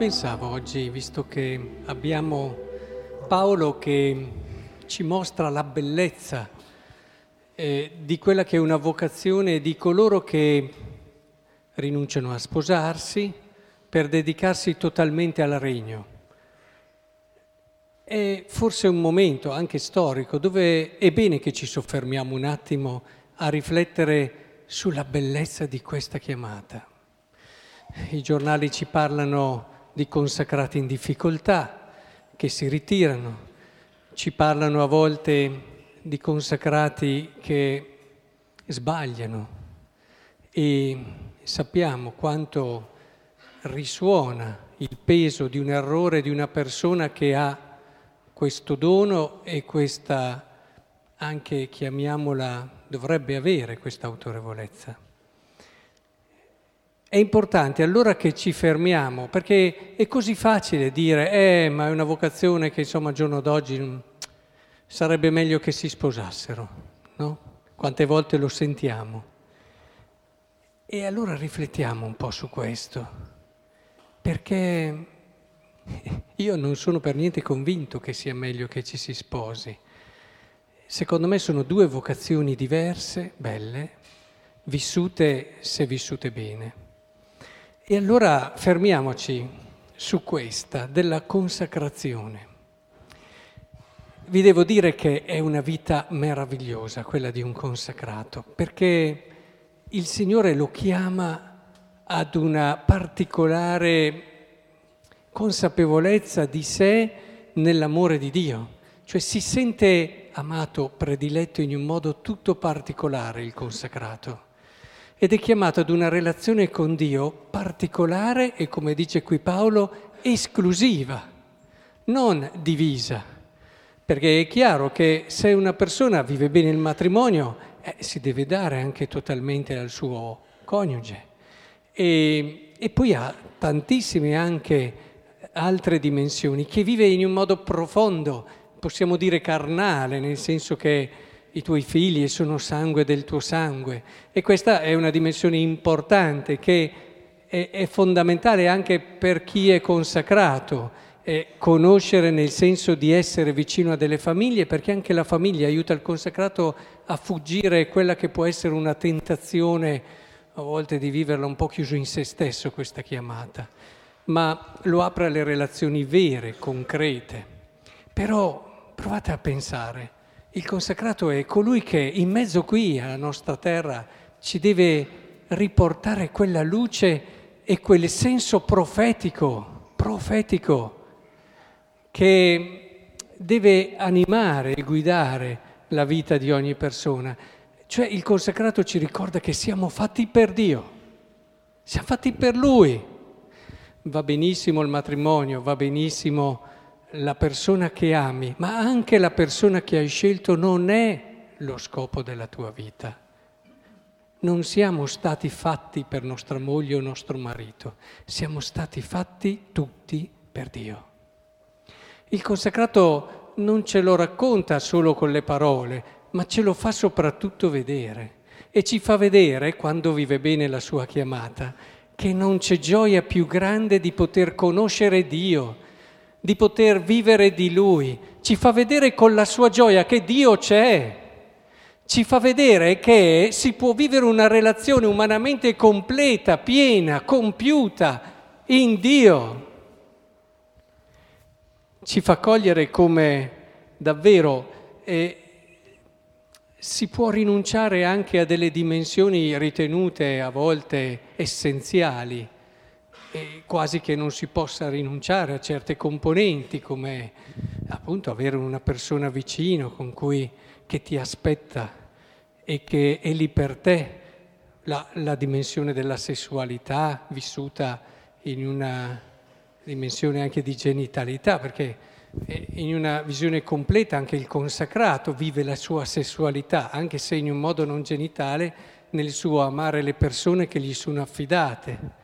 pensavo oggi, visto che abbiamo Paolo che ci mostra la bellezza eh, di quella che è una vocazione di coloro che rinunciano a sposarsi per dedicarsi totalmente al regno. È forse un momento anche storico dove è bene che ci soffermiamo un attimo a riflettere sulla bellezza di questa chiamata. I giornali ci parlano di consacrati in difficoltà che si ritirano, ci parlano a volte di consacrati che sbagliano e sappiamo quanto risuona il peso di un errore di una persona che ha questo dono e questa, anche chiamiamola, dovrebbe avere questa autorevolezza. È importante allora che ci fermiamo, perché è così facile dire, eh, ma è una vocazione che insomma al giorno d'oggi sarebbe meglio che si sposassero, no? Quante volte lo sentiamo. E allora riflettiamo un po' su questo, perché io non sono per niente convinto che sia meglio che ci si sposi. Secondo me sono due vocazioni diverse, belle, vissute se vissute bene. E allora fermiamoci su questa della consacrazione. Vi devo dire che è una vita meravigliosa quella di un consacrato, perché il Signore lo chiama ad una particolare consapevolezza di sé nell'amore di Dio, cioè si sente amato, prediletto in un modo tutto particolare il consacrato ed è chiamato ad una relazione con Dio particolare e, come dice qui Paolo, esclusiva, non divisa. Perché è chiaro che se una persona vive bene il matrimonio, eh, si deve dare anche totalmente al suo coniuge. E, e poi ha tantissime anche altre dimensioni, che vive in un modo profondo, possiamo dire carnale, nel senso che i tuoi figli sono sangue del tuo sangue. E questa è una dimensione importante che è, è fondamentale anche per chi è consacrato, è conoscere nel senso di essere vicino a delle famiglie, perché anche la famiglia aiuta il consacrato a fuggire quella che può essere una tentazione, a volte di viverla un po' chiuso in se stesso questa chiamata, ma lo apre alle relazioni vere, concrete. Però provate a pensare il consacrato è colui che in mezzo qui alla nostra terra ci deve riportare quella luce e quel senso profetico, profetico, che deve animare e guidare la vita di ogni persona. Cioè il consacrato ci ricorda che siamo fatti per Dio, siamo fatti per Lui. Va benissimo il matrimonio, va benissimo la persona che ami, ma anche la persona che hai scelto non è lo scopo della tua vita. Non siamo stati fatti per nostra moglie o nostro marito, siamo stati fatti tutti per Dio. Il consacrato non ce lo racconta solo con le parole, ma ce lo fa soprattutto vedere e ci fa vedere, quando vive bene la sua chiamata, che non c'è gioia più grande di poter conoscere Dio di poter vivere di Lui, ci fa vedere con la sua gioia che Dio c'è, ci fa vedere che si può vivere una relazione umanamente completa, piena, compiuta in Dio. Ci fa cogliere come davvero eh, si può rinunciare anche a delle dimensioni ritenute a volte essenziali e quasi che non si possa rinunciare a certe componenti come appunto avere una persona vicino con cui che ti aspetta e che è lì per te la, la dimensione della sessualità vissuta in una dimensione anche di genitalità perché in una visione completa anche il consacrato vive la sua sessualità anche se in un modo non genitale nel suo amare le persone che gli sono affidate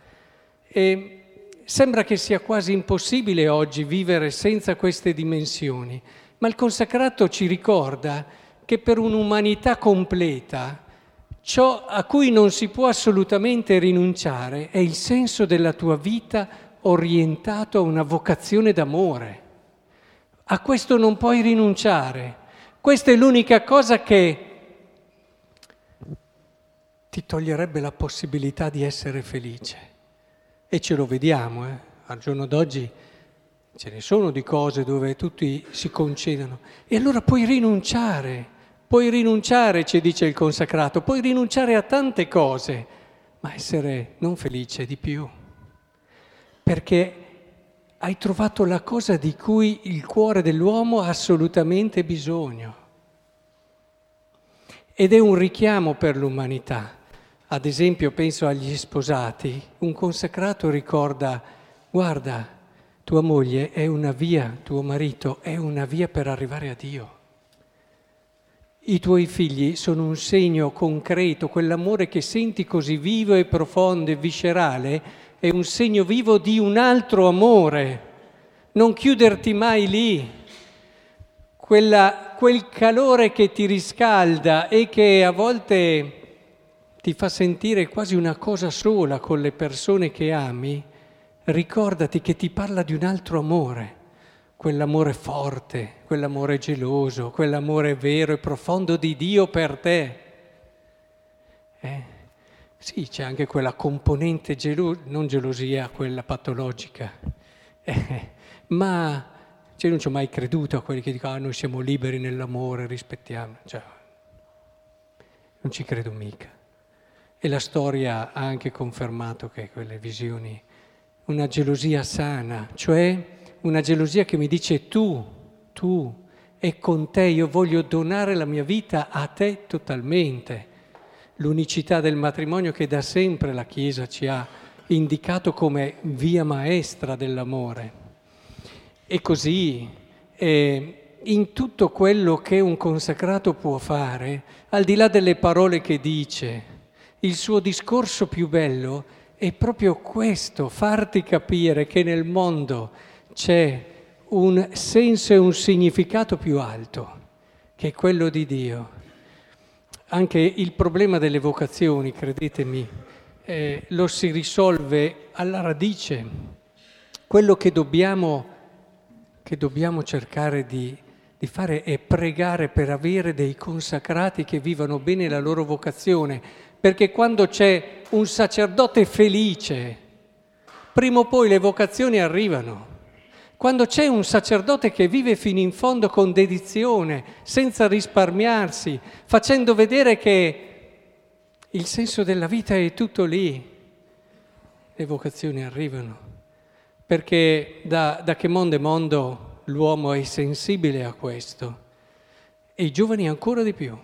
e sembra che sia quasi impossibile oggi vivere senza queste dimensioni, ma il consacrato ci ricorda che per un'umanità completa ciò a cui non si può assolutamente rinunciare è il senso della tua vita orientato a una vocazione d'amore. A questo non puoi rinunciare. Questa è l'unica cosa che ti toglierebbe la possibilità di essere felice. E ce lo vediamo, eh? al giorno d'oggi ce ne sono di cose dove tutti si concedono. E allora puoi rinunciare, puoi rinunciare, ci dice il consacrato, puoi rinunciare a tante cose, ma essere non felice di più. Perché hai trovato la cosa di cui il cuore dell'uomo ha assolutamente bisogno. Ed è un richiamo per l'umanità. Ad esempio, penso agli sposati, un consacrato ricorda, guarda, tua moglie è una via, tuo marito è una via per arrivare a Dio. I tuoi figli sono un segno concreto, quell'amore che senti così vivo e profondo e viscerale è un segno vivo di un altro amore. Non chiuderti mai lì. Quella, quel calore che ti riscalda e che a volte ti fa sentire quasi una cosa sola con le persone che ami, ricordati che ti parla di un altro amore, quell'amore forte, quell'amore geloso, quell'amore vero e profondo di Dio per te. Eh? Sì, c'è anche quella componente gelosia, non gelosia, quella patologica, eh, ma cioè, non ci ho mai creduto a quelli che dicono ah, noi siamo liberi nell'amore, rispettiamo, cioè, non ci credo mica. E la storia ha anche confermato che quelle visioni, una gelosia sana, cioè una gelosia che mi dice tu, tu, e con te io voglio donare la mia vita a te totalmente l'unicità del matrimonio che da sempre la Chiesa ci ha indicato come via maestra dell'amore. E così, eh, in tutto quello che un consacrato può fare, al di là delle parole che dice, il suo discorso più bello è proprio questo, farti capire che nel mondo c'è un senso e un significato più alto, che quello di Dio anche il problema delle vocazioni, credetemi, eh, lo si risolve alla radice. Quello che dobbiamo, che dobbiamo cercare di, di fare è pregare per avere dei consacrati che vivano bene la loro vocazione, perché quando c'è un sacerdote felice, prima o poi le vocazioni arrivano. Quando c'è un sacerdote che vive fino in fondo con dedizione, senza risparmiarsi, facendo vedere che il senso della vita è tutto lì, le vocazioni arrivano. Perché da, da che mondo è mondo l'uomo è sensibile a questo. E i giovani ancora di più.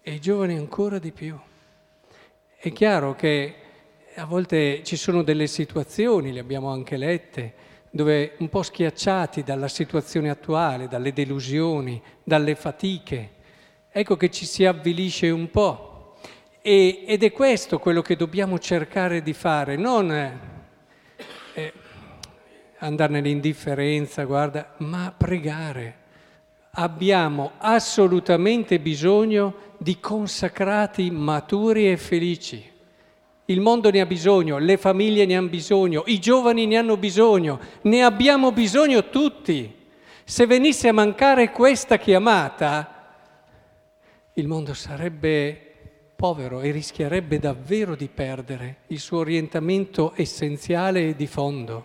E i giovani ancora di più. È chiaro che a volte ci sono delle situazioni, le abbiamo anche lette, dove un po' schiacciati dalla situazione attuale, dalle delusioni, dalle fatiche, ecco che ci si avvilisce un po'. E, ed è questo quello che dobbiamo cercare di fare, non eh, andare nell'indifferenza, guarda, ma pregare. Abbiamo assolutamente bisogno di consacrati maturi e felici. Il mondo ne ha bisogno, le famiglie ne hanno bisogno, i giovani ne hanno bisogno, ne abbiamo bisogno tutti. Se venisse a mancare questa chiamata, il mondo sarebbe povero e rischierebbe davvero di perdere il suo orientamento essenziale e di fondo.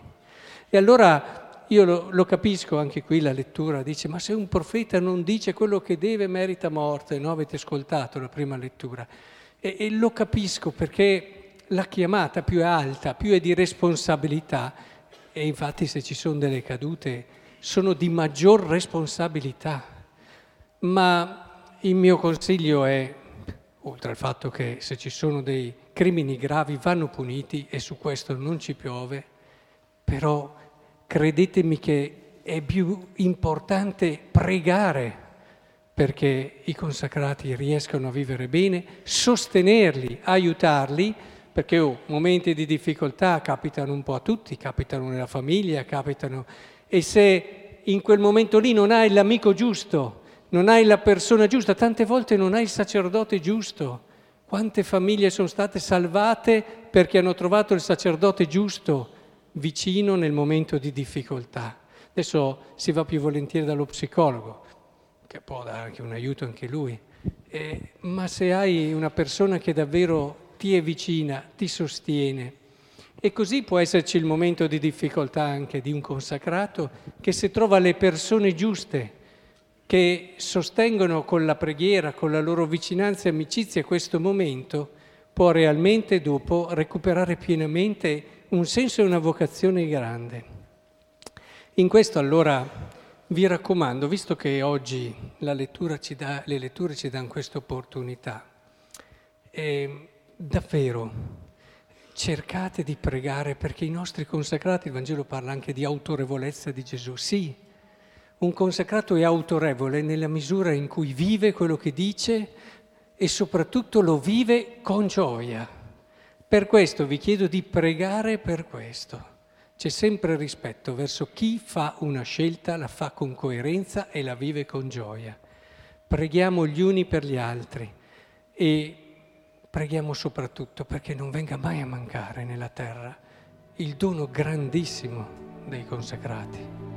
E allora io lo, lo, capisco anche qui la lettura, dice ma se un profeta non dice quello che deve merita morte, no? Avete ascoltato la prima lettura. E, e lo capisco perché la chiamata più è alta, più è di responsabilità e infatti se ci sono delle cadute sono di maggior responsabilità. Ma il mio consiglio è, oltre al fatto che se ci sono dei crimini gravi vanno puniti e su questo non ci piove, però credetemi che è più importante pregare perché i consacrati riescano a vivere bene, sostenerli, aiutarli perché oh, momenti di difficoltà capitano un po' a tutti, capitano nella famiglia, capitano... E se in quel momento lì non hai l'amico giusto, non hai la persona giusta, tante volte non hai il sacerdote giusto. Quante famiglie sono state salvate perché hanno trovato il sacerdote giusto vicino nel momento di difficoltà. Adesso si va più volentieri dallo psicologo, che può dare anche un aiuto anche lui, eh, ma se hai una persona che davvero ti è vicina, ti sostiene, e così può esserci il momento di difficoltà anche di un consacrato che se trova le persone giuste, che sostengono con la preghiera, con la loro vicinanza e amicizia questo momento, può realmente dopo recuperare pienamente un senso e una vocazione grande. In questo allora vi raccomando, visto che oggi dà, le letture ci danno questa opportunità, eh, davvero cercate di pregare perché i nostri consacrati, il Vangelo parla anche di autorevolezza di Gesù. Sì, un consacrato è autorevole nella misura in cui vive quello che dice e soprattutto lo vive con gioia. Per questo vi chiedo di pregare per questo c'è sempre rispetto verso chi fa una scelta, la fa con coerenza e la vive con gioia. Preghiamo gli uni per gli altri e preghiamo soprattutto perché non venga mai a mancare nella terra il dono grandissimo dei consacrati.